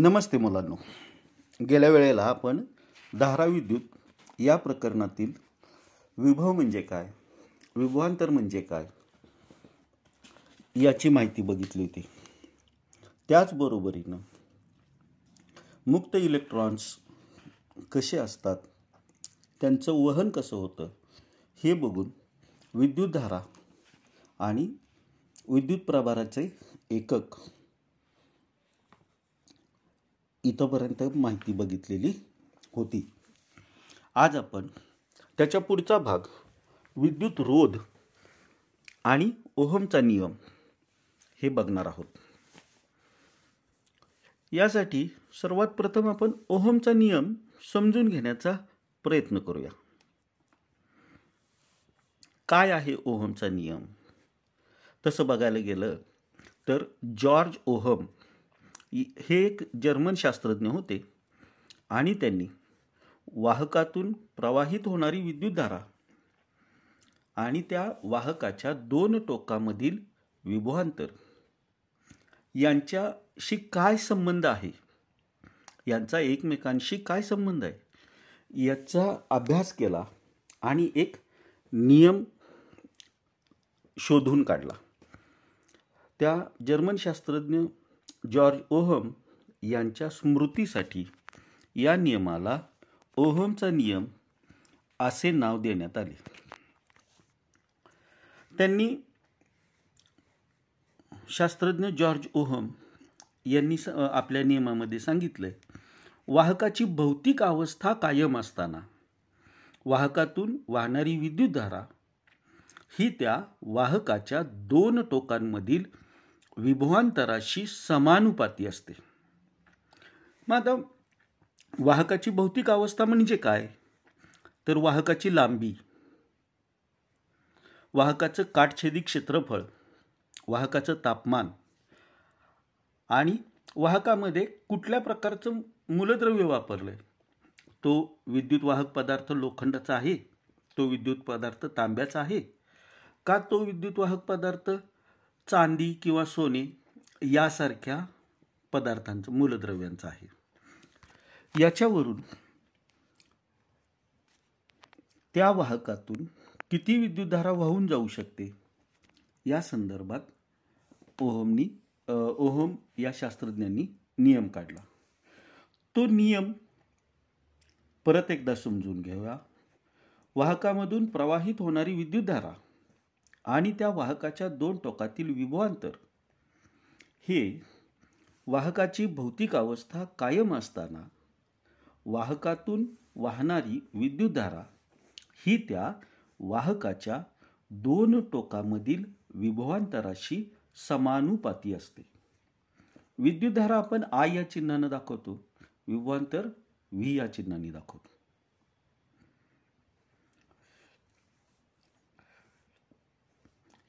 नमस्ते मुलांनो. गेल्या वेळेला आपण धारा विद्युत या प्रकरणातील विभव म्हणजे काय विभवांतर म्हणजे काय याची माहिती बघितली होती. त्याचबरोबरीनं मुक्त इलेक्ट्रॉन्स कसे असतात त्यांचं वहन कसं होतं हे बघून विद्युतधारा आणि विद्युत प्रभाराचे एकक इथंपर्यंत माहिती बघितलेली होती. आज आपण त्याच्या पुढचा भाग विद्युत रोध आणि ओहमचा नियम हे बघणार आहोत. यासाठी सर्वात प्रथम आपण ओहमचा नियम समजून घेण्याचा प्रयत्न करूया. काय आहे ओहमचा नियम? तसं बघायला गेलं तर जॉर्ज ओहम हे एक जर्मन शास्त्रज्ञ होते. आणि त्यांनी वाहकातून प्रवाहित होणारी विद्युतधारा आणि त्या वाहकाच्या दोन टोकामधील विभवांतर यांच्याशी काय संबंध आहे? यांचा एकमेकांशी काय संबंध आहे? याचा अभ्यास केला आणि एक नियम शोधून काढला. त्या जर्मन शास्त्रज्ञ जॉर्ज ओहम यांच्या स्मृतीसाठी या नियमाला ओहमचा नियम असे नाव देण्यात आले. त्यांनी शास्त्रज्ञ जॉर्ज ओहम यांनी आपल्या नियमामध्ये सांगितलं वाहकाची भौतिक अवस्था कायम असताना वाहकातून वाहणारी विद्युतधारा ही त्या वाहकाच्या दोन टोकांमधील विभवांतराशी समानुपाती असते. मग आता वाहकाची भौतिक अवस्था म्हणजे काय? तर वाहकाची लांबी. वाहकाचं काटछेदी क्षेत्रफळ वाहकाचं तापमान आणि वाहकामध्ये कुठल्या प्रकारचं मूलद्रव्य वापरलं आहे तो विद्युत वाहक पदार्थ लोखंडाचा आहे तो विद्युत पदार्थ तांब्याचा आहे का तो विद्युत वाहक पदार्थ चांदी किंवा सोने यासारख्या पदार्थांचं मूलद्रव्यांचं आहे. याच्यावरून त्या वाहकातून किती विद्युतधारा वाहून जाऊ शकते? या संदर्भात ओहमनी ओहम या शास्त्रज्ञांनी नियम काढला. तो नियम परत एकदा समजून घेऊया. वाहकामधून प्रवाहित होणारी विद्युतधारा आणि त्या वाहकाच्या दोन टोकातील विभवांतर. हे वाहकाची भौतिक अवस्था कायम असताना वाहकातून वाहणारी विद्युतधारा ही त्या वाहकाच्या दोन टोकामधील विभवांतराशी समानुपाती असते. विद्युतधारा आपण आय या चिन्हानं दाखवतो विभवांतर व्ही या चिन्हाने दाखवतो.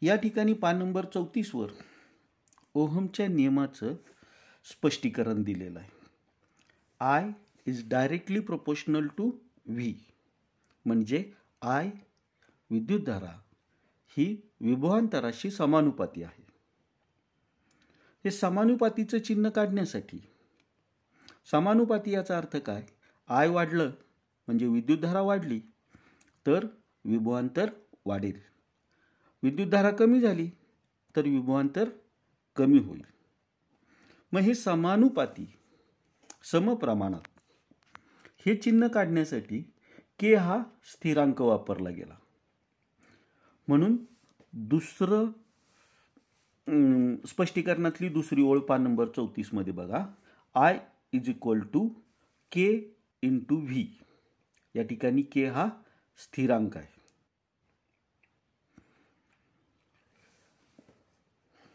या ठिकाणी पान नंबर चौतीसवर ओहमच्या नियमाचं स्पष्टीकरण दिलेलं आहे. I is directly proportional to V म्हणजे आय विद्युतधारा ही विभवांतराशी समानुपाती आहे. हे समानुपातीचं चिन्ह काढण्यासाठी समानुपाती याचा अर्थ काय? आय वाढलं म्हणजे विद्युतधारा वाढली तर विभवांतर वाढेल. विद्युतधारा कमी झाली तर विभवांतर कमी होईल. मग हे समानुपाती समप्रमाणात हे चिन्ह काढण्यासाठी के हा स्थिरांक वापरला गेला. म्हणून दुसरं स्पष्टीकरणातली दुसरी ओळ पान नंबर चौतीसमध्ये बघा. I is equal to K into V या ठिकाणी के हा स्थिरांक आहे.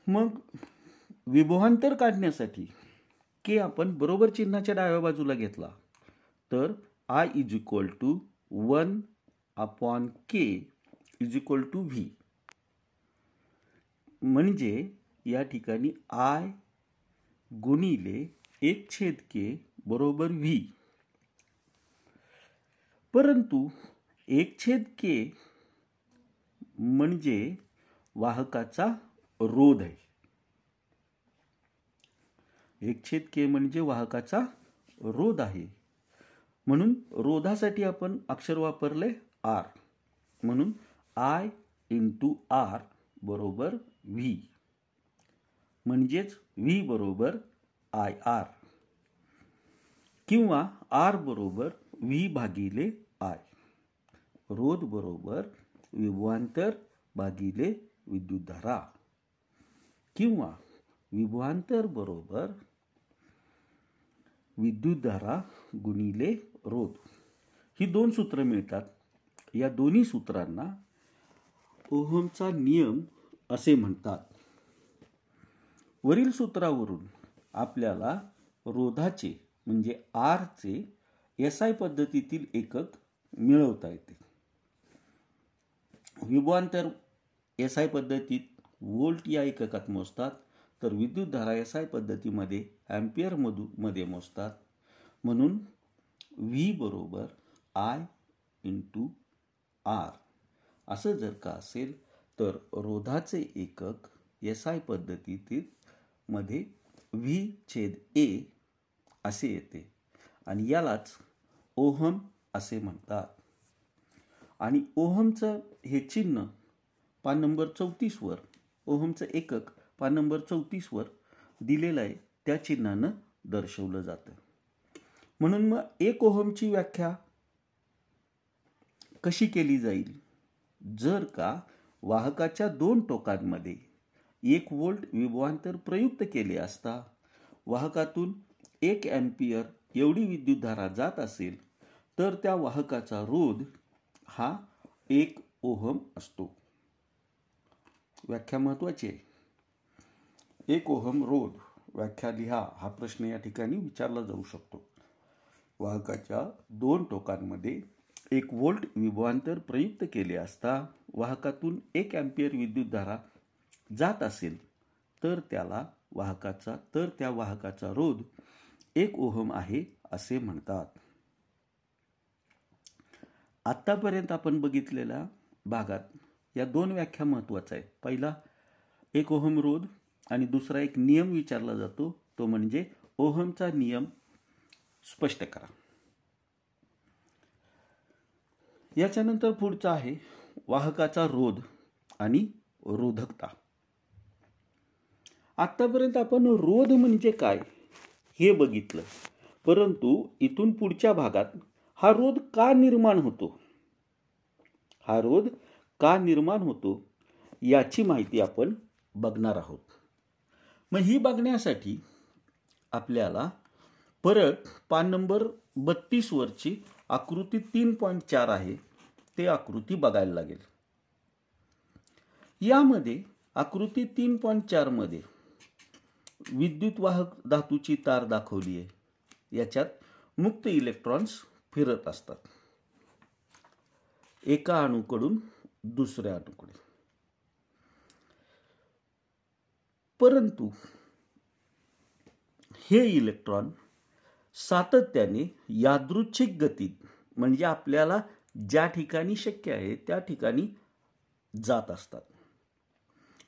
मग विभवांतर काढण्यासाठी के आपण बरोबर चिन्हाच्या डाव्या बाजूला घेतला तर I is equal to one upon K is equal to V म्हणजे या ठिकाणी आय गुणिले एक छेद के बरोबर व्ही परंतु एक छेद के म्हणजे वाहकाचा रोध आहे. एक छेद के म्हणजे वाहकाचा रोध आहे. म्हणून रोधासाठी आपण अक्षर वापरले आर. म्हणून आय इंटू आर बरोबर व्ही. म्हणजेच व्ही बरोबर आय आर. किंवा आर बरोबर व्ही भागिले आय. रोध बरोबर विभवांतर भागिले विद्युतधारा. किंवा विभवांतर बरोबर विद्युतधारा गुणिले रोध. ही दोन सूत्र मिळतात. या दोन्ही सूत्रांना ओहमचा नियम असे म्हणतात. वरील सूत्रावरून आपल्याला रोधाचे म्हणजे आरचे एस आय पद्धतीतील एकक मिळवता येते. विभवांतर एस आय पद्धतीत वोल्ट या एककात मोजतात तर विद्युतधारा एस आय पद्धतीमध्ये ॲम्पियरमध्ये मोजतात. म्हणून व्ही बरोबर आय इंटू आर असं जर का असेल तर रोधाचे एकक एस आय पद्धतीतील मध्ये व्ही छेद ए असे येते. आणि यालाच ओहम असे म्हणतात. आणि ओहमचं हे चिन्ह पान नंबर चौतीसवर ओहमचं एकक पान नंबर चौतीसवर दिलेलं आहे. त्या चिन्हानं दर्शवलं जातं. म्हणून मग एक ओहमची व्याख्या कशी केली जाईल? जर का वाहकाच्या दोन टोकांमध्ये एक वोल्ट विभवांतर प्रयुक्त केले असता वाहकातून एक ॲम्पियर एवढी विद्युतधारा जात असेल तर त्या वाहकाचा रोध हा एक ओहम असतो. व्याख्या महत्वाची आहे एक ओहम रोध व्याख्या लिहा हा प्रश्न या ठिकाणी विचारला जाऊ शकतो. वाहकाच्या दोन टोकांमध्ये एक वोल्ट विभवांतर प्रयुक्त केले असता वाहकातून एक ॲम्पियर विद्युतधारा जात असेल तर त्याला वाहकाचा तर त्या वाहकाचा रोध एक ओहम आहे असे म्हणतात. आत्तापर्यंत आपण बघितलेल्या भागात या दोन व्याख्या महत्त्वाच्या आहेत. पहिला एक ओहम रोध आणि दुसरा एक नियम विचारला जातो. तो म्हणजे ओहमचा नियम स्पष्ट करा. याच्यानंतर पुढचा आहे वाहकाचा रोध आणि रोधकता. आत्तापर्यंत आपण रोध म्हणजे काय हे बघितलं. परंतु इथून पुढच्या भागात हा रोध का निर्माण होतो? हा रोध का निर्माण होतो याची माहिती आपण बघणार आहोत. मग ही बघण्यासाठी आपल्याला परत पान नंबर बत्तीसवरची आकृती तीन पॉईंट चार आहे ते आकृती बघायला लागेल. यामध्ये आकृती तीन पॉईंट चारमध्ये विद्युतवाहक धातूची तार दाखवली आहे. याच्यात मुक्त इलेक्ट्रॉन्स फिरत असतात. एका अणूकडून दुसऱ्या अणूकडे परंतु हे इलेक्ट्रॉन सातत्याने यादृच्छिक गतीत म्हणजे आपल्याला ज्या ठिकाणी शक्य आहे त्या ठिकाणी जात असतात.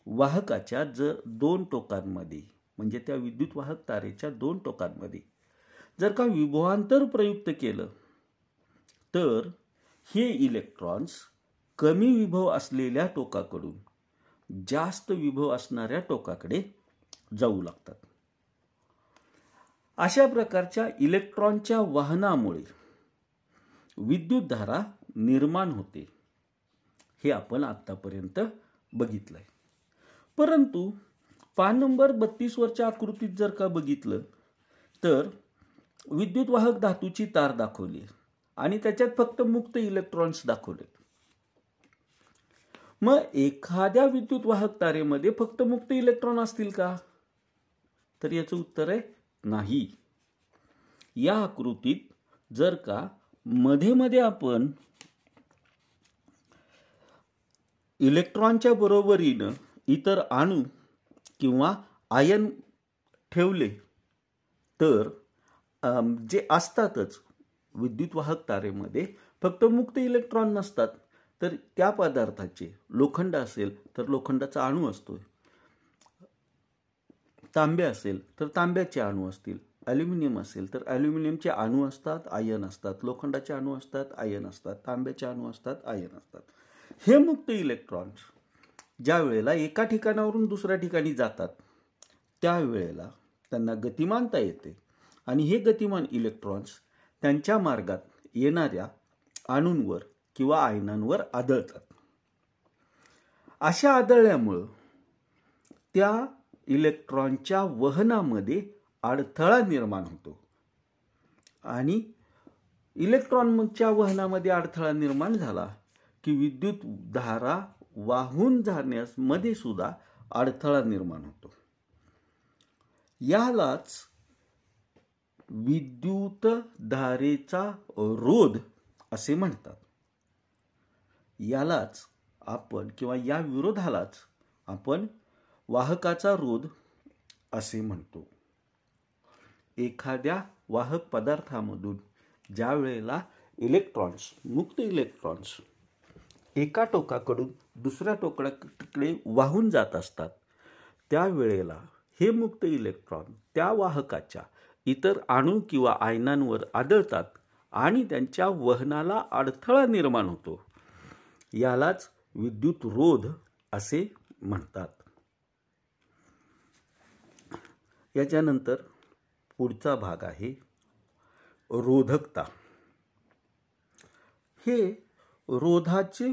वाहकाच्या जर दोन टोकांमध्ये म्हणजे त्या विद्युत वाहक तारेच्या दोन टोकांमध्ये जर का विभवांतर प्रयुक्त केलं तर हे इलेक्ट्रॉन्स कमी विभव असलेल्या टोकाकडून जास्त विभव असणाऱ्या टोकाकडे जाऊ लागतात. अशा प्रकारच्या इलेक्ट्रॉनच्या वाहनामुळे विद्युतधारा निर्माण होते हे आपण आतापर्यंत बघितलंय. परंतु पान नंबर बत्तीसवरच्या आकृतीत जर का बघितलं तर विद्युतवाहक धातूची तार दाखवली आणि त्याच्यात फक्त मुक्त इलेक्ट्रॉन्स दाखवले मग एखाद्या विद्युत वाहक तारेमध्ये फक्त मुक्त इलेक्ट्रॉन असतील का? तर याचं उत्तर आहे नाही. या आकृतीत जर का मध्ये मध्ये आपण इलेक्ट्रॉनच्या बरोबरीनं इतर अणू किंवा आयन ठेवले तर जे असतातच विद्युत वाहक तारेमध्ये फक्त मुक्त इलेक्ट्रॉन नसतात. तर त्या पदार्थाचे लोखंड असेल तर लोखंडाचा अणू असतो तांबे असेल तर तांब्याचे अणू असतील. ॲल्युमिनियम असेल तर ॲल्युमिनियमचे अणू असतात आयन असतात. लोखंडाचे अणू असतात आयन असतात. तांब्याचे अणू असतात आयन असतात. हे मुक्त इलेक्ट्रॉन्स ज्या वेळेला एका ठिकाणावरून दुसऱ्या ठिकाणी जातात त्यावेळेला त्यांना गतिमानता येते. आणि हे गतिमान इलेक्ट्रॉन्स त्यांच्या मार्गात येणाऱ्या अणूंवर किंवा आयनांवर आदळतात. अशा आदळल्यामुळं त्या इलेक्ट्रॉनच्या वहनामध्ये अडथळा निर्माण होतो. आणि इलेक्ट्रॉनच्या वहनामध्ये अडथळा निर्माण झाला की विद्युत धारा वाहून जाण्यास मध्ये सुद्धा अडथळा निर्माण होतो. यालाच विद्युत धारेचा रोध असे म्हणतात. यालाच आपण किंवा या विरोधालाच आपण वाहकाचा रोध असे म्हणतो. एखाद्या वाहक पदार्थामधून ज्या वेळेला इलेक्ट्रॉन्स मुक्त इलेक्ट्रॉन्स एका टोकाकडून दुसऱ्या टोकाकडे वाहून जात असतात त्यावेळेला हे मुक्त इलेक्ट्रॉन त्या वाहकाच्या इतर अणू किंवा आयनांवर आदळतात आणि त्यांच्या वहनाला अडथळा निर्माण होतो. यालाच विद्युत रोध असे म्हणतात. याच्यानंतर पुढचा भाग आहे रोधकता. हे रोधाचे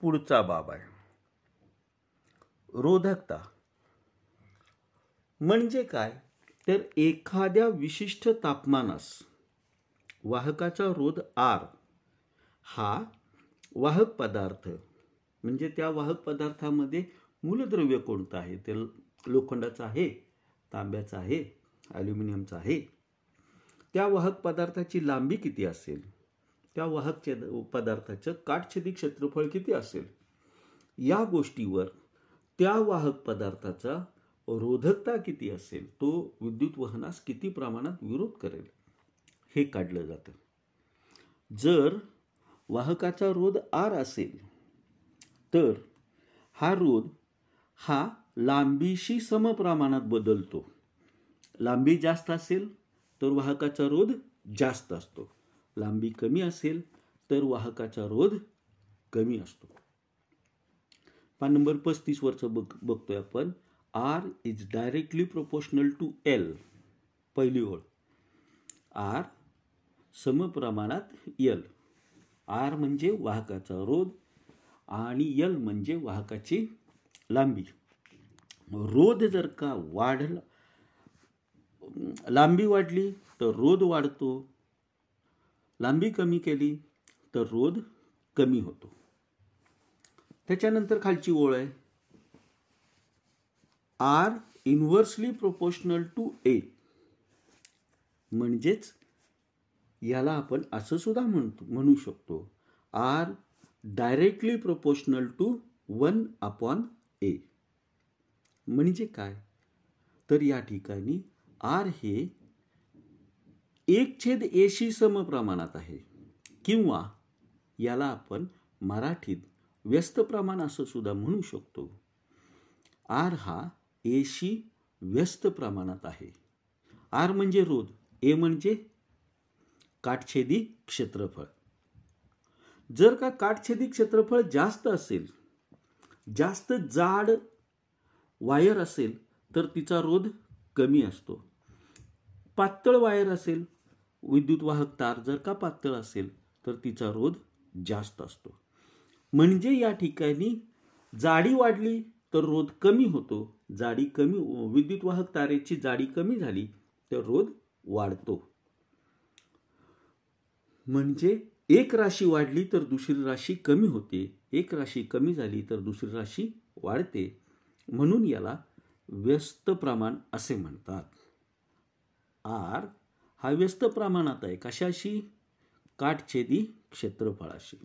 पुढचा बाब आहे. रोधकता म्हणजे काय? तर एखाद्या विशिष्ट तापमानास वाहकाचा रोध आर हा वाहक पदार्थ. म्हणजे त्या वाहक पदार्थामध्ये मूलद्रव्य कोणतं आहे? ते लोखंडाचं आहे तांब्याचं आहे ॲल्युमिनियमचं आहे. त्या वाहक पदार्थाची लांबी किती असेल? त्या वाहक पदार्थाचं काटछेदी क्षेत्रफळ किती असेल? या गोष्टीवर त्या वाहक पदार्थाचा रोधकता किती असेल? तो विद्युत वहनास किती प्रमाणात विरोध करेल? हे काढलं जातं. जर वाहकाचा रोध आर असेल तर हा रोध हा लांबीशी समप्रमाणात बदलतो. लांबी जास्त असेल तर वाहकाचा रोध जास्त असतो. लांबी कमी असेल तर वाहकाचा रोध कमी असतो. पान नंबर पस्तीस वरचं बघ बघतोय आपण. R is directly proportional to L पहिली ओळ. आर समप्रमाणात एल आर म्हणजे वाहकाचा रोध आणि यल म्हणजे वाहकाची लांबी. रोध जर का वाढला लांबी वाढली तर रोध वाढतो. लांबी कमी केली तर रोध कमी होतो. त्याच्यानंतर खालची ओळ आहे. R inversely proportional to A. म्हणजेच याला आपण असं सुद्धा म्हणतो म्हणू शकतो. R directly proportional to one upon A म्हणजे काय? तर या ठिकाणी आर हे एक छेद एशी समप्रमाणात आहे. किंवा याला आपण मराठीत व्यस्त प्रमाण असं सुद्धा म्हणू शकतो. आर हा एशी व्यस्त प्रमाणात आहे. आर म्हणजे रोध ए म्हणजे काटछेदी क्षेत्रफळ. जर का काटछेदी क्षेत्रफळ जास्त असेल जास्त जाड वायर असेल तर तिचा रोध कमी असतो. पातळ वायर असेल विद्युत वाहक तार जर का पातळ असेल तर तिचा रोध जास्त असतो. म्हणजे या ठिकाणी जाडी वाढली तर रोध कमी होतो. जाडी कमी विद्युत वाहक तारेची जाडी कमी झाली तर रोध वाढतो. म्हणजे एक राशी वाढली तर दुसरी राशी कमी होते. एक राशी कमी झाली तर दुसरी राशी वाढते. म्हणून याला व्यस्त प्रमाण असे म्हणतात. आर हा व्यस्त प्रमाणात आहे. कशाशी? काटछेदी क्षेत्रफळाशी.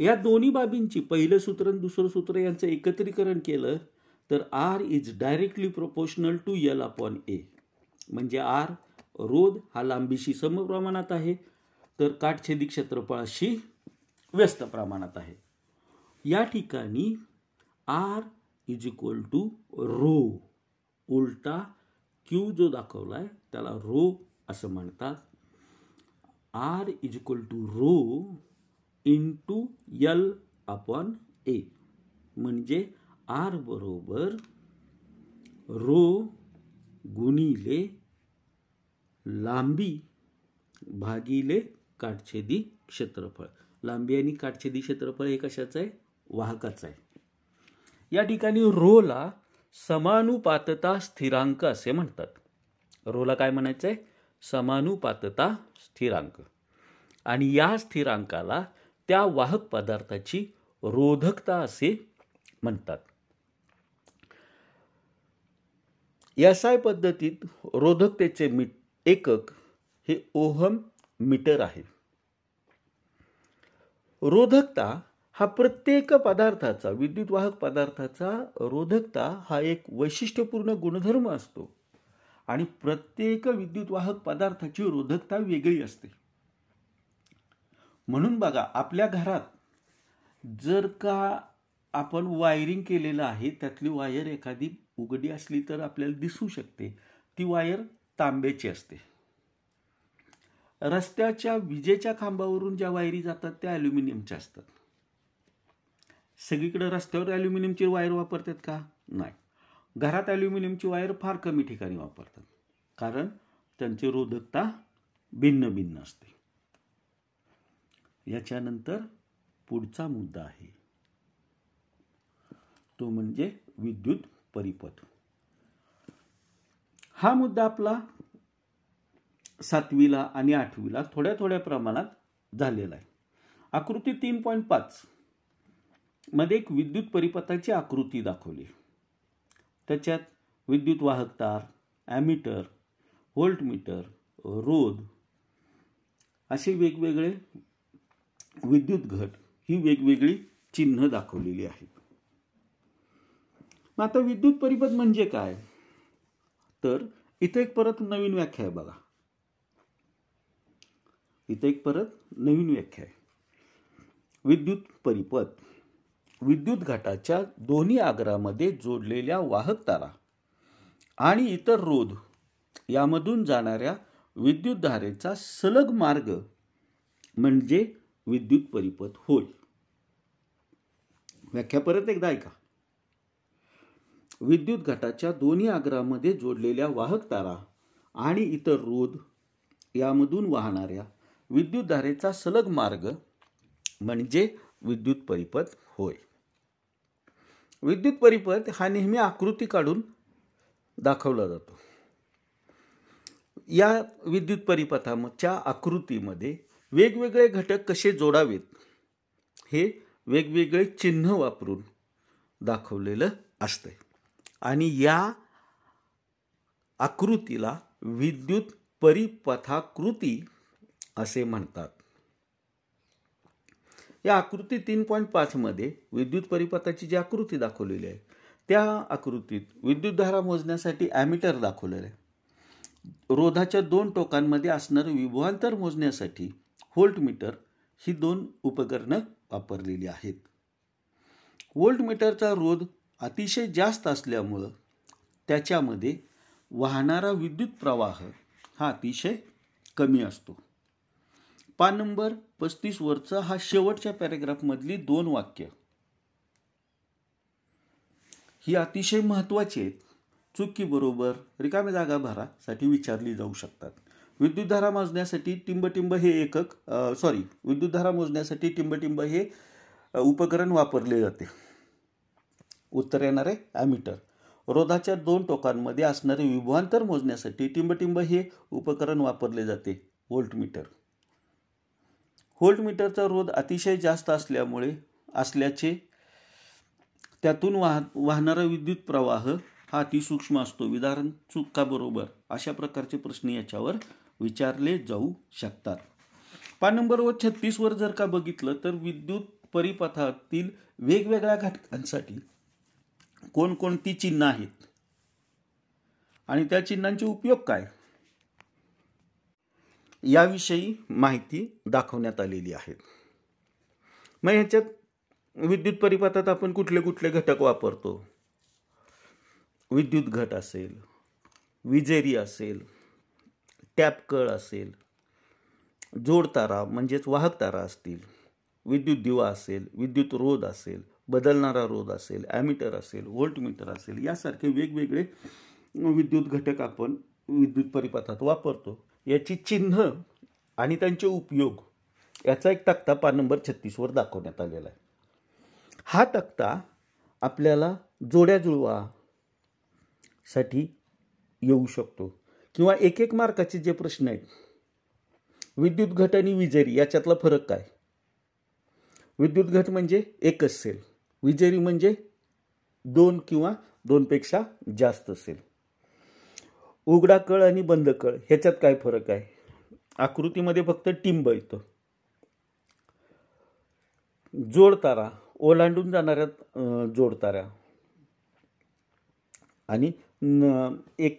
या दोन्ही बाबींची पहिलं सूत्र आणि दुसरं सूत्र यांचं एकत्रीकरण केलं तर R is directly proportional to L upon A म्हणजे आर रोध हा लांबीशी समप्रमाणात आहे. तर काटछेदी क्षेत्रफळाशी व्यस्त प्रमाणात आहे. या ठिकाणी R is equal to rho उलटा क्यू जो दाखवला आहे त्याला रो असं म्हणतात. R is equal to rho into L upon A म्हणजे आर बरोबर रो गुणिले लांबी भागिले काटछेदी क्षेत्रफळ. लांबी आणि काटछेदी क्षेत्रफळ हे कशाचं आहे? वाहकाचं आहे. या ठिकाणी रोला समानुपातता स्थिरांक असे म्हणतात. रोला काय म्हणायचं आहे समानुपातता स्थिरांक. आणि या स्थिरांकाला त्या वाहक पदार्थाची रोधकता असे म्हणतात. एस आय पद्धतीत रोधकतेचे मी एकक हे ओहम मीटर आहे. रोधकता हा प्रत्येक पदार्थाचा विद्युत वाहक पदार्थाचा रोधकता हा एक वैशिष्ट्यपूर्ण गुणधर्म असतो आणि प्रत्येक विद्युत वाहक पदार्थाची रोधकता वेगळी असते. म्हणून बघा आपल्या घरात जर का आपण वायरिंग केलेलं आहे त्यातली वायर एखादी उघडी असली तर आपल्याला दिसू शकते. ती वायर तांब्याची असते. रस्त्याच्या विजेच्या खांबावरून ज्या वायरी जातात त्या ॲल्युमिनियमच्या असतात. सगळीकडे रस्त्यावर ॲल्युमिनियमची वायर वापरतात का? नाही. घरात ॲल्युमिनियमची वायर फार कमी ठिकाणी वापरतात. कारण त्यांची रोधकता भिन्न भिन्न असते. याच्यानंतर पुढचा मुद्दा आहे. तो म्हणजे विद्युत परिपथ. हा मुद्दा आपला सातवीला आणि आठवीला थोड्या थोड्या प्रमाणात झालेला आहे. आकृती तीन पॉईंट पाच मध्ये एक विद्युत परिपथाची आकृती दाखवली त्याच्यात विद्युत वाहक तार ॲमीटर व्होल्टमीटर रोध असे वेगवेगळे विद्युत घट ही वेगवेगळी चिन्ह दाखवलेली आहेत. मग आता विद्युत परिपथ म्हणजे काय? तर इथे एक परत नवीन व्याख्या आहे बघा. इथे एक परत नवीन व्याख्या आहे. विद्युत परिपथ. विद्युत घाटाच्या दोन्ही आग्रामध्ये जोडलेल्या वाहक तारा आणि इतर रोध यामधून जाणाऱ्या विद्युत धारेचा सलग मार्ग म्हणजे विद्युत परिपथ होय. व्याख्या परत एकदा ऐका. विद्युत घटाच्या दोन्ही आग्रामध्ये जोडलेल्या वाहक तारा आणि इतर रोध यामधून वाहणाऱ्या विद्युतधारेचा सलग मार्ग म्हणजे विद्युत परिपथ होय. विद्युत परिपथ हा नेहमी आकृती काढून दाखवला जातो. या विद्युत परिपथाच्या आकृतीमध्ये वेगवेगळे घटक कसे जोडावेत हे वेगवेगळे चिन्ह वापरून दाखवलेलं असतं आणि या आकृतीला विद्युत परिपथाकृती असे म्हणतात. या आकृती तीन पॉईंट पाचमध्ये विद्युत परिपथाची जी आकृती दाखवलेली आहे त्या आकृतीत विद्युतधारा मोजण्यासाठी ॲमीटर दाखवलेलं आहे. रोधाच्या दोन टोकांमध्ये असणारं विभवांतर मोजण्यासाठी व्होल्टमीटर ही दोन उपकरणं वापरलेली आहेत. व्होल्टमीटरचा रोध अतिशय जास्त असल्यामुळं त्याच्यामध्ये वाहणारा विद्युत प्रवाह हा अतिशय कमी असतो. पान नंबर पस्तीस वरचा हा शेवटच्या पॅरेग्राफमधली दोन वाक्य. ही अतिशय महत्त्वाची आहेत. चुकी बरोबर रिकाम्या जागा भरासाठी विचारली जाऊ शकतात. विद्युतधारा मोजण्यासाठी टिंबटिंब हे एकक सॉरी विद्युतधारा मोजण्यासाठी टिंबटिंब हे उपकरण वापरले जाते. उत्तर येणारे ॲमिटर रोधाच्या दोन टोकांमध्ये असणारे विभवांतर मोजण्यासाठी टिंबटिंब हे उपकरण वापरले जाते व्होल्टमीटर व्होल्टमीटरचा रोध अतिशय जास्त असल्यामुळे असल्याचे त्यातून वाह वाहणारा विद्युत प्रवाह हा अतिसूक्ष्म असतो. विधारण चुकाबरोबर अशा प्रकारचे प्रश्न याच्यावर विचारले जाऊ शकतात. पान नंबर व छत्तीसवर जर का बघितलं तर विद्युत परिपथातील वेगवेगळ्या घटकांसाठी कोणकोणती चिन्ह आहेत? आणि त्या चिन्हांचे उपयोग काय? याविषयी माहिती दाखवण्यात आलेली आहे. मग ह्याच्यात विद्युत परिपथात आपण कुठले कुठले घटक वापरतो? विद्युत घट असेल विजेरी असेल टॅपकळ असेल जोडतारा म्हणजेच वाहक तारा असतील विद्युत दिवा असेल विद्युत रोध असेल बदलणारा रोध असेल ॲमीटर असेल व्होल्टमीटर असेल यासारखे वेगवेगळे विद्युत घटक आपण विद्युत परिपथात वापरतो. याची चिन्ह आणि त्यांचे उपयोग याचा एक तक्ता पान नंबर छत्तीसवर दाखवण्यात आलेला आहे. हा तक्ता आपल्याला जोड्या जुळवा साठी येऊ शकतो. किंवा एक एक मार्काचे जे प्रश्न आहेत विद्युत घट आणि विजेरी याच्यातला फरक काय? विद्युत घट म्हणजे एकच सेल विजेरी म्हणजे दोन किंवा दोनपेक्षा जास्त असेल उघडा कळ आणि बंद कळ ह्याच्यात काय फरक आहे? आकृतीमध्ये फक्त टिंब येतं. जोडतारा ओलांडून जाणाऱ्या जोडतारा आणि एक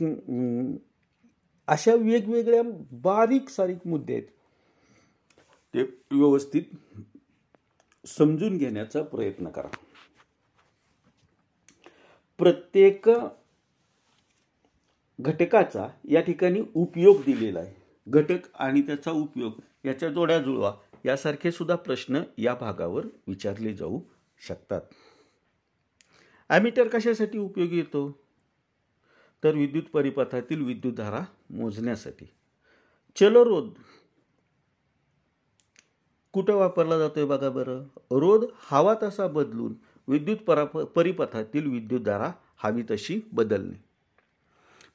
अशा वेगवेगळ्या बारीक सारीक मुद्दे आहेत. ते व्यवस्थित समजून घेण्याचा प्रयत्न करा. प्रत्येक घटकाचा या ठिकाणी उपयोग दिलेला आहे. घटक आणि त्याचा उपयोग याच्या जोड्या जुळवा यासारखे सुद्धा प्रश्न या भागावर विचारले जाऊ शकतात. ॲमिटर कशासाठी उपयोगी येतो? तर विद्युत परिपथातील विद्युतधारा मोजण्यासाठी. चलरोध कुठं वापरला जातोय बघा बरं. रोध हवा तसा बदलून विद्युत पराप परिपथातील विद्युतधारा हवी तशी बदलणे.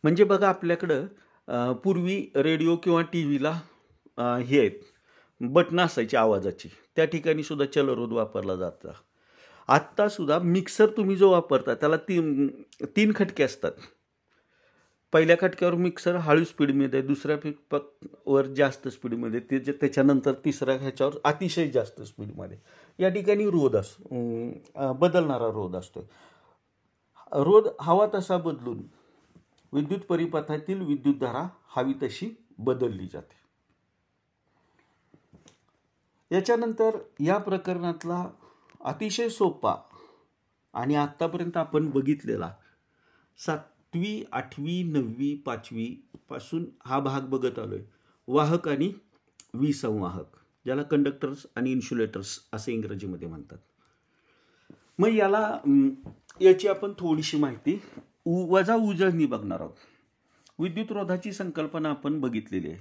म्हणजे बघा आपल्याकडं पूर्वी रेडिओ किंवा टी व्हीला हे आहेत बटणं असायची आवाजाची. त्या ठिकाणी सुद्धा चलरोध वापरला जाता. आत्तासुद्धा मिक्सर तुम्ही जो वापरता त्याला तीन तीन खटके असतात. पहिल्या खटक्यावर मिक्सर हळू स्पीडमध्ये दुसऱ्या वर जास्त स्पीडमध्ये ते त्याच्यानंतर तिसऱ्या ह्याच्यावर अतिशय जास्त स्पीडमध्ये. या ठिकाणी रोध अस बदलणारा रोध असतो रोध हवा तसा बदलून विद्युत परिपथातील विद्युतधारा हवी तशी बदलली जाते. याच्यानंतर या प्रकरणातला अतिशय सोपा आणि आत्तापर्यंत आपण बघितलेला सातवी आठवी नववी पाचवी पासून हा भाग बघत आलोय. वाहक आणि विसंवाहक ज्याला कंडक्टर्स आणि इन्शुलेटर्स असे इंग्रजीमध्ये म्हणतात. मग याला याची आपण थोडीशी माहिती उ वजा उजळणी बघणार आहोत. विद्युत रोधाची संकल्पना आपण बघितलेली आहे.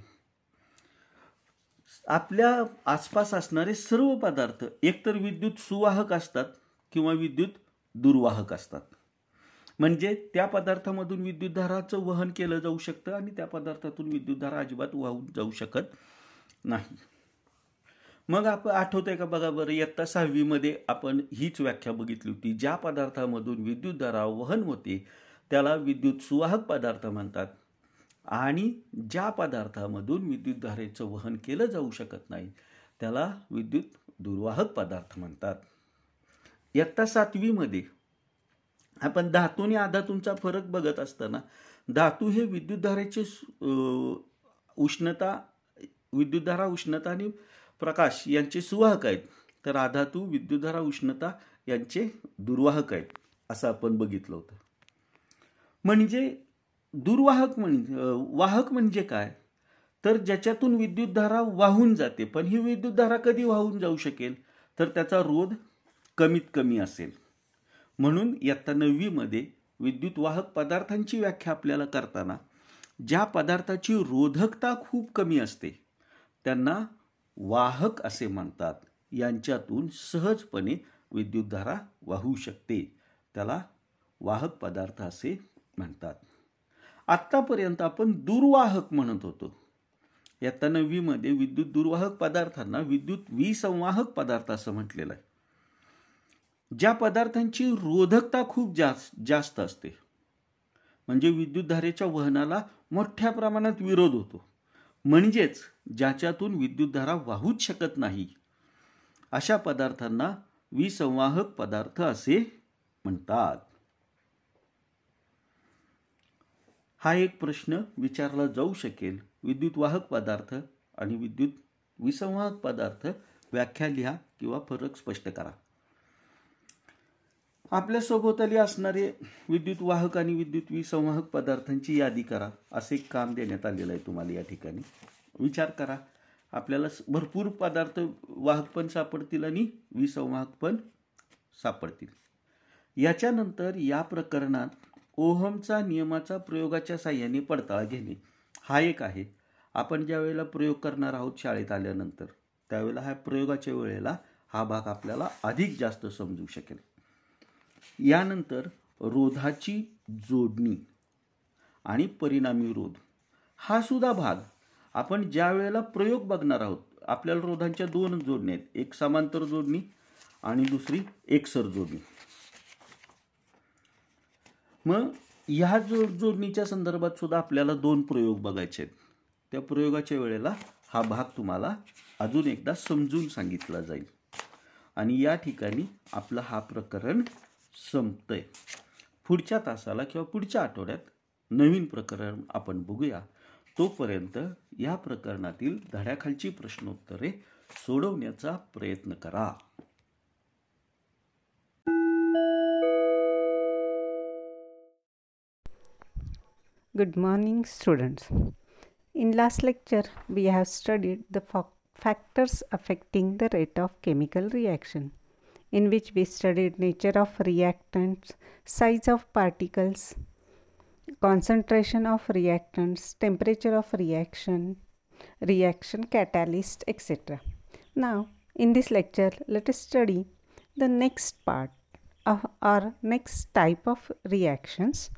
आपल्या आसपास असणारे सर्व पदार्थ एकतर विद्युत सुवाहक असतात किंवा विद्युत दुर्वाहक असतात. म्हणजे त्या पदार्थामधून विद्युतधाराचं वहन केलं जाऊ शकतं आणि त्या पदार्थातून विद्युतधारा अजिबात वाहून जाऊ शकत नाही. मग आपण आठवतंय का बघा बरं इयत्ता सहावीमध्ये आपण हीच व्याख्या बघितली होती. ज्या पदार्थामधून विद्युतधारा वहन होते त्याला विद्युत सुवाहक पदार्थ म्हणतात. आणि ज्या पदार्थामधून विद्युतधारेचं वहन केलं जाऊ शकत नाही त्याला विद्युत दुर्वाहक पदार्थ म्हणतात. इयत्ता सातवीमध्ये आपण धातू आणि आधातूंचा फरक बघत असताना धातू हे विद्युतधारेचे उष्णता विद्युतधारा उष्णता आणि प्रकाश यांचे सुवाहक आहेत. तर आधातू विद्युतधारा उष्णता यांचे दुर्वाहक आहेत असं आपण बघितलं होतं. म्हणजे दुर्वाहक म्हणजे वाहक म्हणजे काय? तर ज्याच्यातून विद्युतधारा वाहून जाते पण ही विद्युतधारा कधी वाहून जाऊ शकेल? तर त्याचा रोध कमीत कमी असेल. म्हणून इयत्ता नववीमध्ये विद्युत वाहक पदार्थांची व्याख्या आपल्याला करताना ज्या पदार्थाची रोधकता खूप कमी असते त्यांना वाहक असे म्हणतात. यांच्यातून सहजपणे विद्युतधारा वाहू शकते. त्याला वाहक पदार्थ असे म्हणतात. आत्तापर्यंत आपण दुर्वाहक म्हणत होतो. इयत्ता नववीमध्ये विद्युत दुर्वाहक पदार्थांना विद्युत विसंवाहक पदार्थ असं म्हटलेलं आहे. ज्या पदार्थांची रोधकता खूप जास्त जास्त असते. म्हणजे विद्युतधारेच्या वहनाला मोठ्या प्रमाणात विरोध होतो. म्हणजेच ज्याच्यातून विद्युतधारा वाहूच शकत नाही अशा पदार्थांना विसंवाहक पदार्थ असे म्हणतात. हा एक प्रश्न विचारला जाऊ शकेल. विद्युत वाहक पदार्थ आणि विद्युत विसंवाहक पदार्थ व्याख्या लिहा किंवा फरक स्पष्ट करा. आपल्या सभोवताली असणारे विद्युत वाहक आणि विद्युत विसंवाहक पदार्थांची यादी करा. असे काम देण्यात आलेलं आहे तुम्हाला या ठिकाणी. विचार करा. आपल्याला भरपूर पदार्थ वाहक पण सापडतील आणि विसंवाहक पण सापडतील. याच्यानंतर या प्रकरणात ओहमचा नियमाचा प्रयोगाच्या साह्याने पडताळा घेणे. हा एक आहे. आपण ज्या वेळेला प्रयोग करणार आहोत शाळेत आल्यानंतर त्यावेळेला ह्या प्रयोगाच्या वेळेला हा भाग आपल्याला अधिक जास्त समजू शकेल. यानंतर रोधाची जोडणी आणि परिणामी रोध. हा सुद्धा भाग आपण ज्या वेळेला प्रयोग बघणार आहोत आपल्याला रोधांच्या दोन जोडण्या आहेत. एक समांतर जोडणी आणि दुसरी एकसर जोडणी. मग ह्या जो जोडणीच्या संदर्भात सुद्धा आपल्याला दोन प्रयोग बघायचे आहेत. त्या प्रयोगाच्या वेळेला हा भाग तुम्हाला अजून एकदा समजून सांगितला जाईल. आणि या ठिकाणी आपलं हा प्रकरण संपतंय. पुढच्या तासाला किंवा पुढच्या आठवड्यात नवीन प्रकरण आपण बघूया. तोपर्यंत या प्रकरणातील धड्याखालची प्रश्नोत्तरे सोडवण्याचा प्रयत्न करा. Good morning, students. In last lecture, we have studied the fa- factors affecting the rate of chemical reaction, in which we studied nature of reactants, size of particles, concentration of reactants, temperature of reaction, reaction catalyst, etc. Now, in this lecture, let us study the next part of our next type of reactions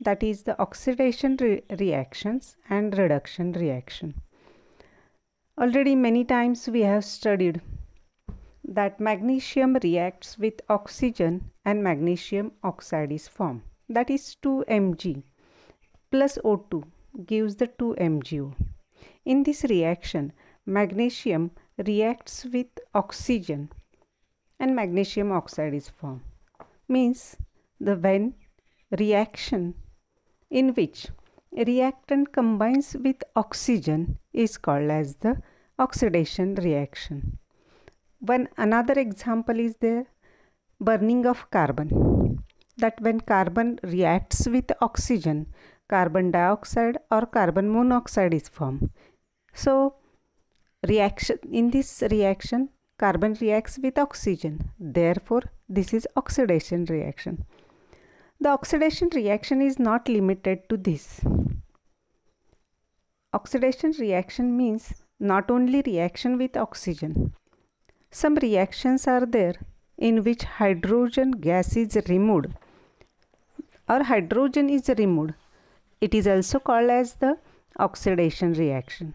that is the oxidation re- reactions and reduction reaction. Already many times we have studied that magnesium reacts with oxygen and magnesium oxide is formed. That is 2Mg plus O2 gives the 2MgO. In this reaction, magnesium reacts with oxygen and magnesium oxide is formed. Means the when reaction in which reactant combines with oxygen is called as the oxidation reaction. One another example is there burning of carbon that when carbon reacts with oxygen carbon dioxide or carbon monoxide is formed. So reaction in this reaction carbon reacts with oxygen therefore this is oxidation reaction. The oxidation reaction is not limited to this. Oxidation reaction means not only reaction with oxygen. Some reactions are there in which hydrogen gas is removed or hydrogen is removed. It is also called as the oxidation reaction.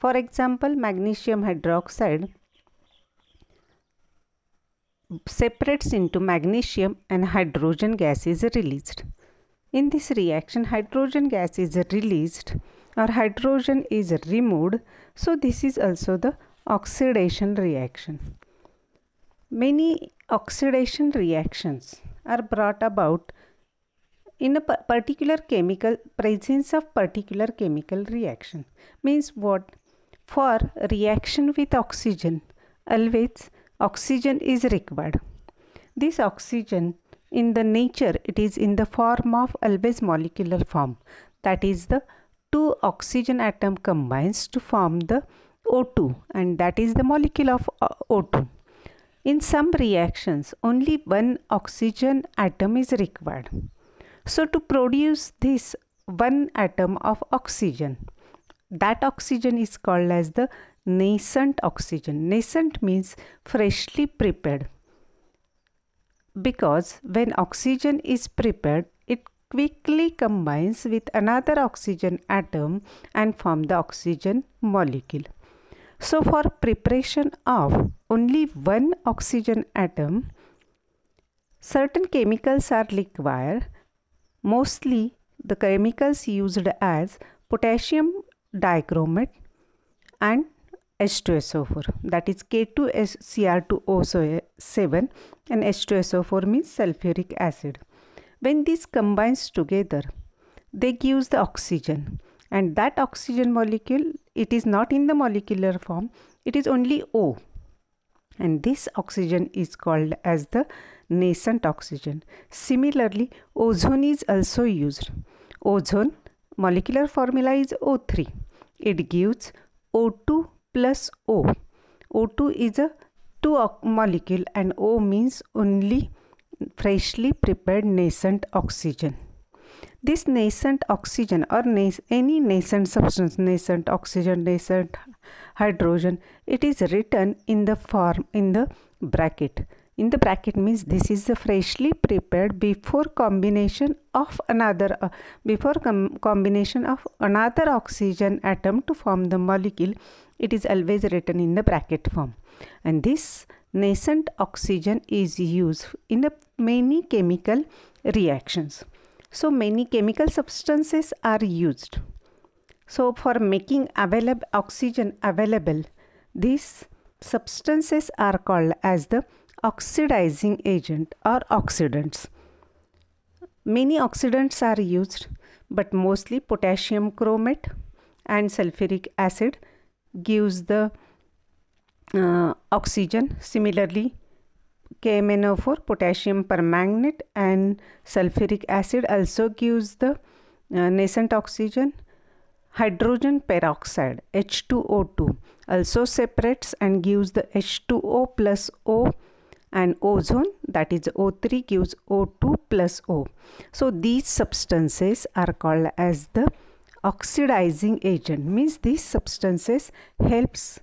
For example, magnesium hydroxide separates into magnesium and hydrogen gas is released. In this reaction, hydrogen gas is released or hydrogen is removed. So, this is also the oxidation reaction. Many oxidation reactions are brought about in a particular chemical presence of particular chemical reaction means what for reaction with oxygen always oxygen is required. This oxygen in the nature it is in the form of always molecular form. That is the two oxygen atom combines to form the o2 and that is the molecule of uh, o2 in some reactions only one oxygen atom is required. So to produce this one atom of oxygen that oxygen is called as the nascent oxygen nascent means freshly prepared because when oxygen is prepared it quickly combines with another oxygen atom and form the oxygen molecule. So for preparation of only one oxygen atom, certain chemicals are required. Mostly the chemicals used as potassium dichromate and H2SO4 that is K2Cr2O7 and H2SO4 means sulfuric acid. When these combines together, they gives the oxygen and that oxygen molecule it is not in the molecular form it is only O and this oxygen is called as the nascent oxygen. Similarly, ozone is also used. Ozone molecular formula is O3. It gives O2 plus O. O2 is a two molecule and O means only freshly prepared nascent oxygen. This nascent oxygen or nas any nascent substance, nascent oxygen, nascent hydrogen, it is written in the form in the bracket. In the bracket means this is freshly prepared before combination of another uh, before com combination of another oxygen atom to form the molecule. It is always written in the bracket form, and this nascent oxygen is used in many chemical reactions. So many chemical substances are used. So for making available oxygen available, these substances are called as the oxidizing agent or oxidants. Many oxidants are used, but mostly potassium chromate and sulfuric acid gives the uh, oxygen. Similarly, KMnO4 potassium permanganate and sulfuric acid also gives the uh, nascent oxygen. Hydrogen peroxide H2O2 also separates and gives the H2O plus O and ozone that is O3 gives O2 plus O. So these substances are called as the oxidizing agent means these substances helps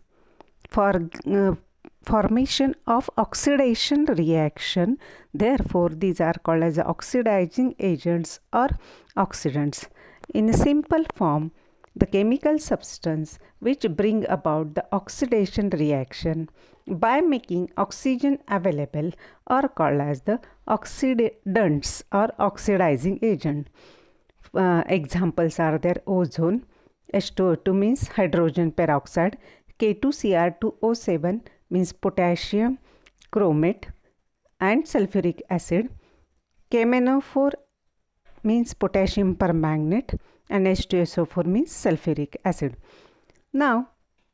for uh, formation of oxidation reaction. Therefore these are called as oxidizing agents or oxidants. In a simple form the chemical substance which bring about the oxidation reaction by making oxygen available are called as the oxidants or oxidizing agent uh, examples are there ozone H2O2 means hydrogen peroxide K2Cr2O7 means potassium chromate and sulfuric acid. KMnO4 means potassium permanganate and H2SO4 means sulfuric acid. Now,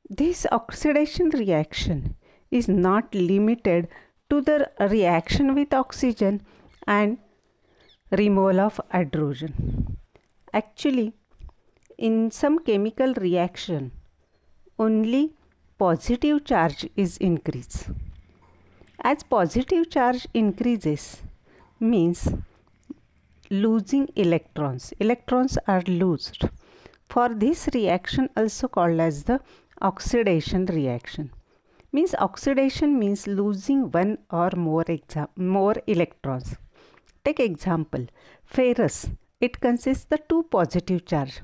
this oxidation reaction is not limited to the reaction with oxygen and removal of hydrogen. Actually, in some chemical reaction, only positive charge is increased. As positive charge increases means losing electrons. Electrons are lost. For this reaction also called as the oxidation reaction. Means oxidation means losing one or more, more electrons. Take example, ferrous. It consists the two positive charge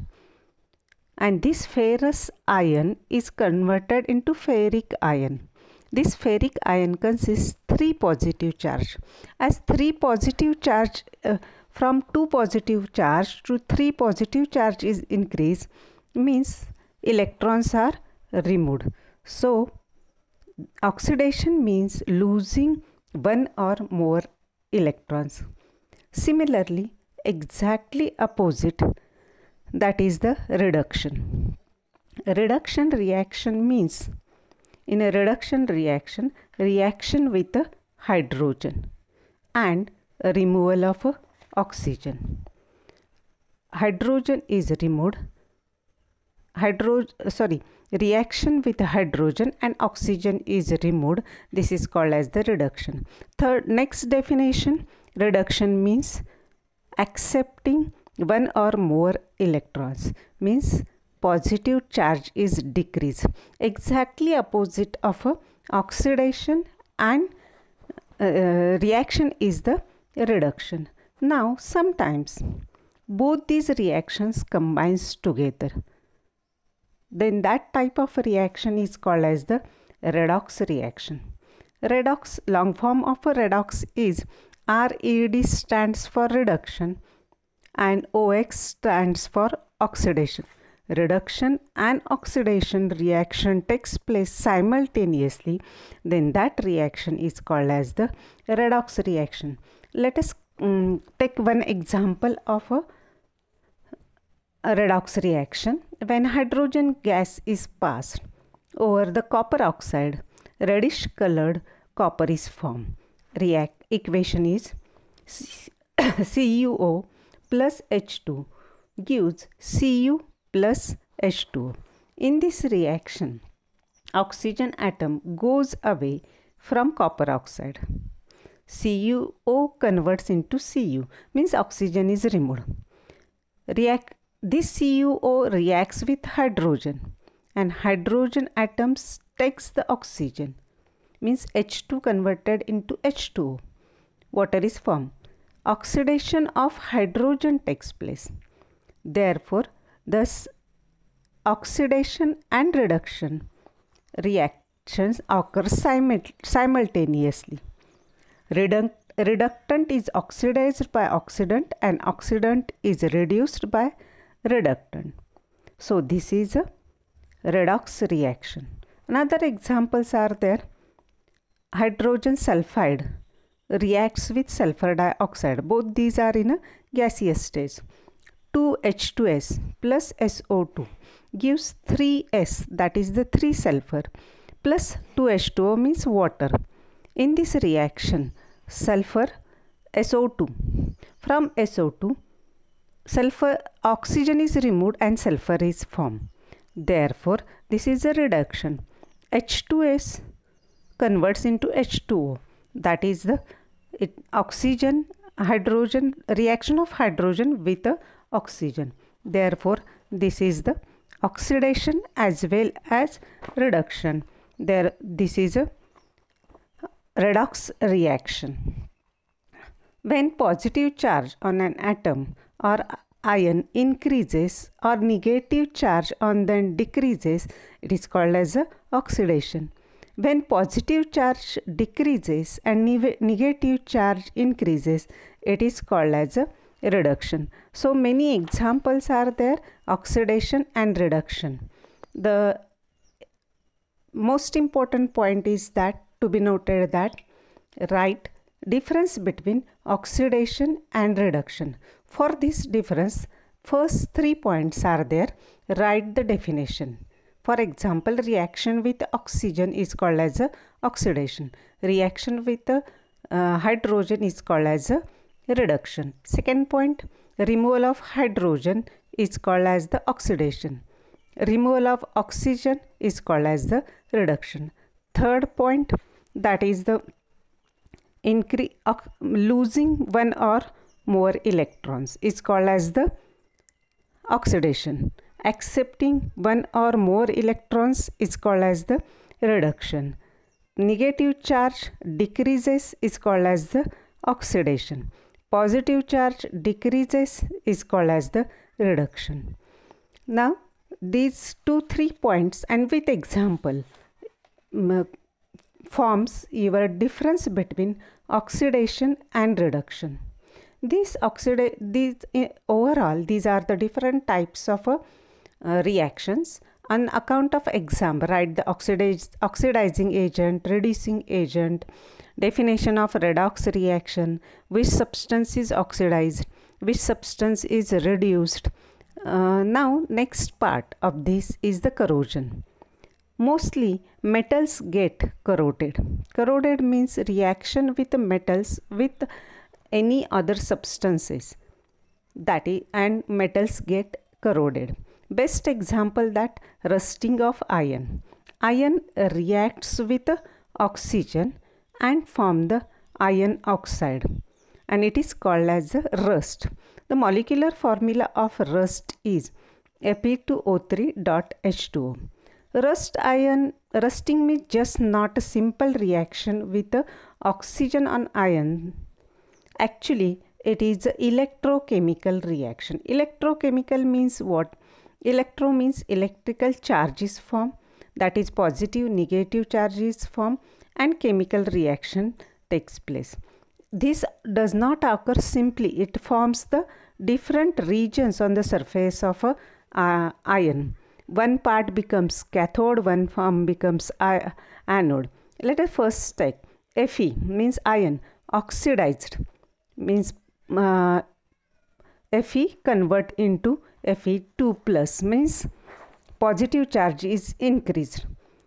and this ferrous ion is converted into ferric ion. This ferric ion consists three positive charge. As three positive charge uh, from two positive charge to three positive charge is increased means electrons are removed. So oxidation means losing one or more electrons. Similarly, exactly opposite that is the reduction. Reduction reaction means in a reduction reaction, reaction with the hydrogen and removal of oxygen. Hydrogen is removed. Hydro sorry reaction with hydrogen and oxygen is removed. This is called as the reduction. Third next definition reduction means accepting one or more electrons means positive charge is decreased. Exactly opposite of a oxidation and uh, reaction is the reduction. Now sometimes both these reactions combines together. Then that type of reaction is called as the redox reaction. Redox long form of a redox is red stands for reduction and ox stands for oxidation. Reduction and oxidation reaction takes place simultaneously. Then that reaction is called as the redox reaction. Let us um, take one example of a, a redox reaction. When hydrogen gas is passed over the copper oxide reddish colored copper is formed. React equation is CuO plus H2 gives Cu plus H2. In this reaction, oxygen atom goes away from copper oxide. CuO converts into Cu means oxygen is removed. React this CuO reacts with hydrogen and hydrogen atoms takes the oxygen means H2 converted into H2O. Water is formed. Oxidation of hydrogen takes place. Therefore, Thus, oxidation and reduction reactions occur simultaneously. Reduct reductant is oxidized by oxidant and oxidant is reduced by reductant. So this is a redox reaction. Another examples are there. Hydrogen sulfide reacts with sulfur dioxide. Both these are in a gaseous stage. 2H2S plus SO2 gives 3S that is the 3 sulfur plus 2H2O means water. In this reaction sulfur SO2 from SO2 sulfur oxygen is removed and sulfur is formed. Therefore this is a reduction. H2S converts into H2O that is the it, oxygen hydrogen reaction of hydrogen with a oxygen. Therefore, this is the oxidation as well as reduction. There, this is a redox reaction. When positive charge on an atom or ion increases or negative charge on them decreases, it is called as a oxidation. When positive charge decreases and negative charge increases, it is called as a reduction. So many examples are there oxidation and reduction. The most important point is that to be noted that right difference between oxidation and reduction. For this difference first three points are there write the definition. For example reaction with oxygen is called as oxidation. Reaction with uh, hydrogen is called as reduction. Second point, removal of hydrogen is called as the oxidation. Removal of oxygen is called as the reduction. Third point, that is the increase losing one or more electrons is called as the oxidation. Accepting one or more electrons is called as the reduction. Negative charge decreases is called as the oxidation positive charge decreases is called as the reduction. Now these two three points and with example forms your difference between oxidation and reduction. These oxida these uh, overall these are the different types of uh, uh, reactions on account of exam write the oxidizing agent reducing agent Definition of redox reaction. Which substance is oxidized? Which substance is reduced? Uh, now next part of this is the corrosion. Mostly metals get corroded. Corroded means reaction with metals with any other substances that is and metals get corroded. Best example that rusting of iron. Iron reacts with oxygen and form the iron oxide and it is called as rust. The molecular formula of rust is Fe2O3.H2O. Rust iron rusting means just not a simple reaction with oxygen on iron. Actually, it is electrochemical reaction electrochemical means what electro means electrical charges form that is positive negative charges form and chemical reaction takes place. This does not occur simply it forms the different regions on the surface of a uh, one part becomes cathode one form becomes anode. Let us first take fe means ion oxidized means uh, Fe convert into Fe2 plus means positive charge is increased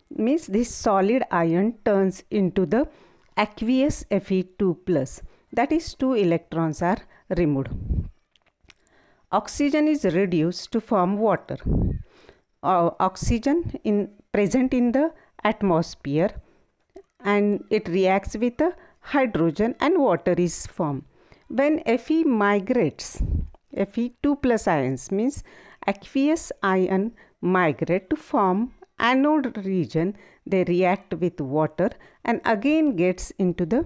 means this solid ion turns into the aqueous Fe2 plus that is two electrons are removed. Oxygen is reduced to form water. Uh, oxygen in present in the atmosphere and it reacts with hydrogen and water is formed. When Fe migrates, Fe2 plus ions means aqueous ion migrate to form anode region they react with water and again gets into the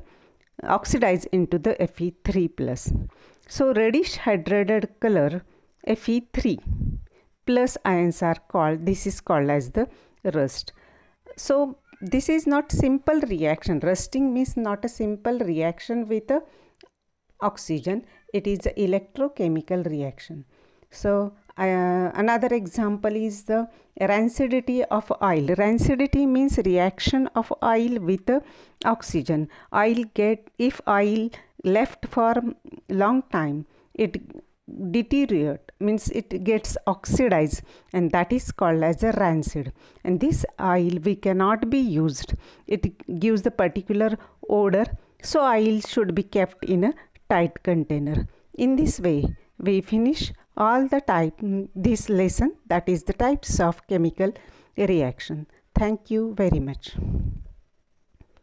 oxidize into the Fe3 plus. So reddish hydrated color Fe3 plus ions are called this is called as the rust. So this is not simple reaction rusting means not a simple reaction with a oxygen it is electrochemical reaction. So uh, another example is the rancidity of oil. Rancidity means reaction of oil with oxygen. Oil get if oil left for long time it deteriorate means it gets oxidized and that is called as a rancid. And this oil we cannot be used. It gives the particular odor so oil should be kept in a tight container. In this way, we finish all the type this lesson that is the types of chemical reaction. Thank you very much.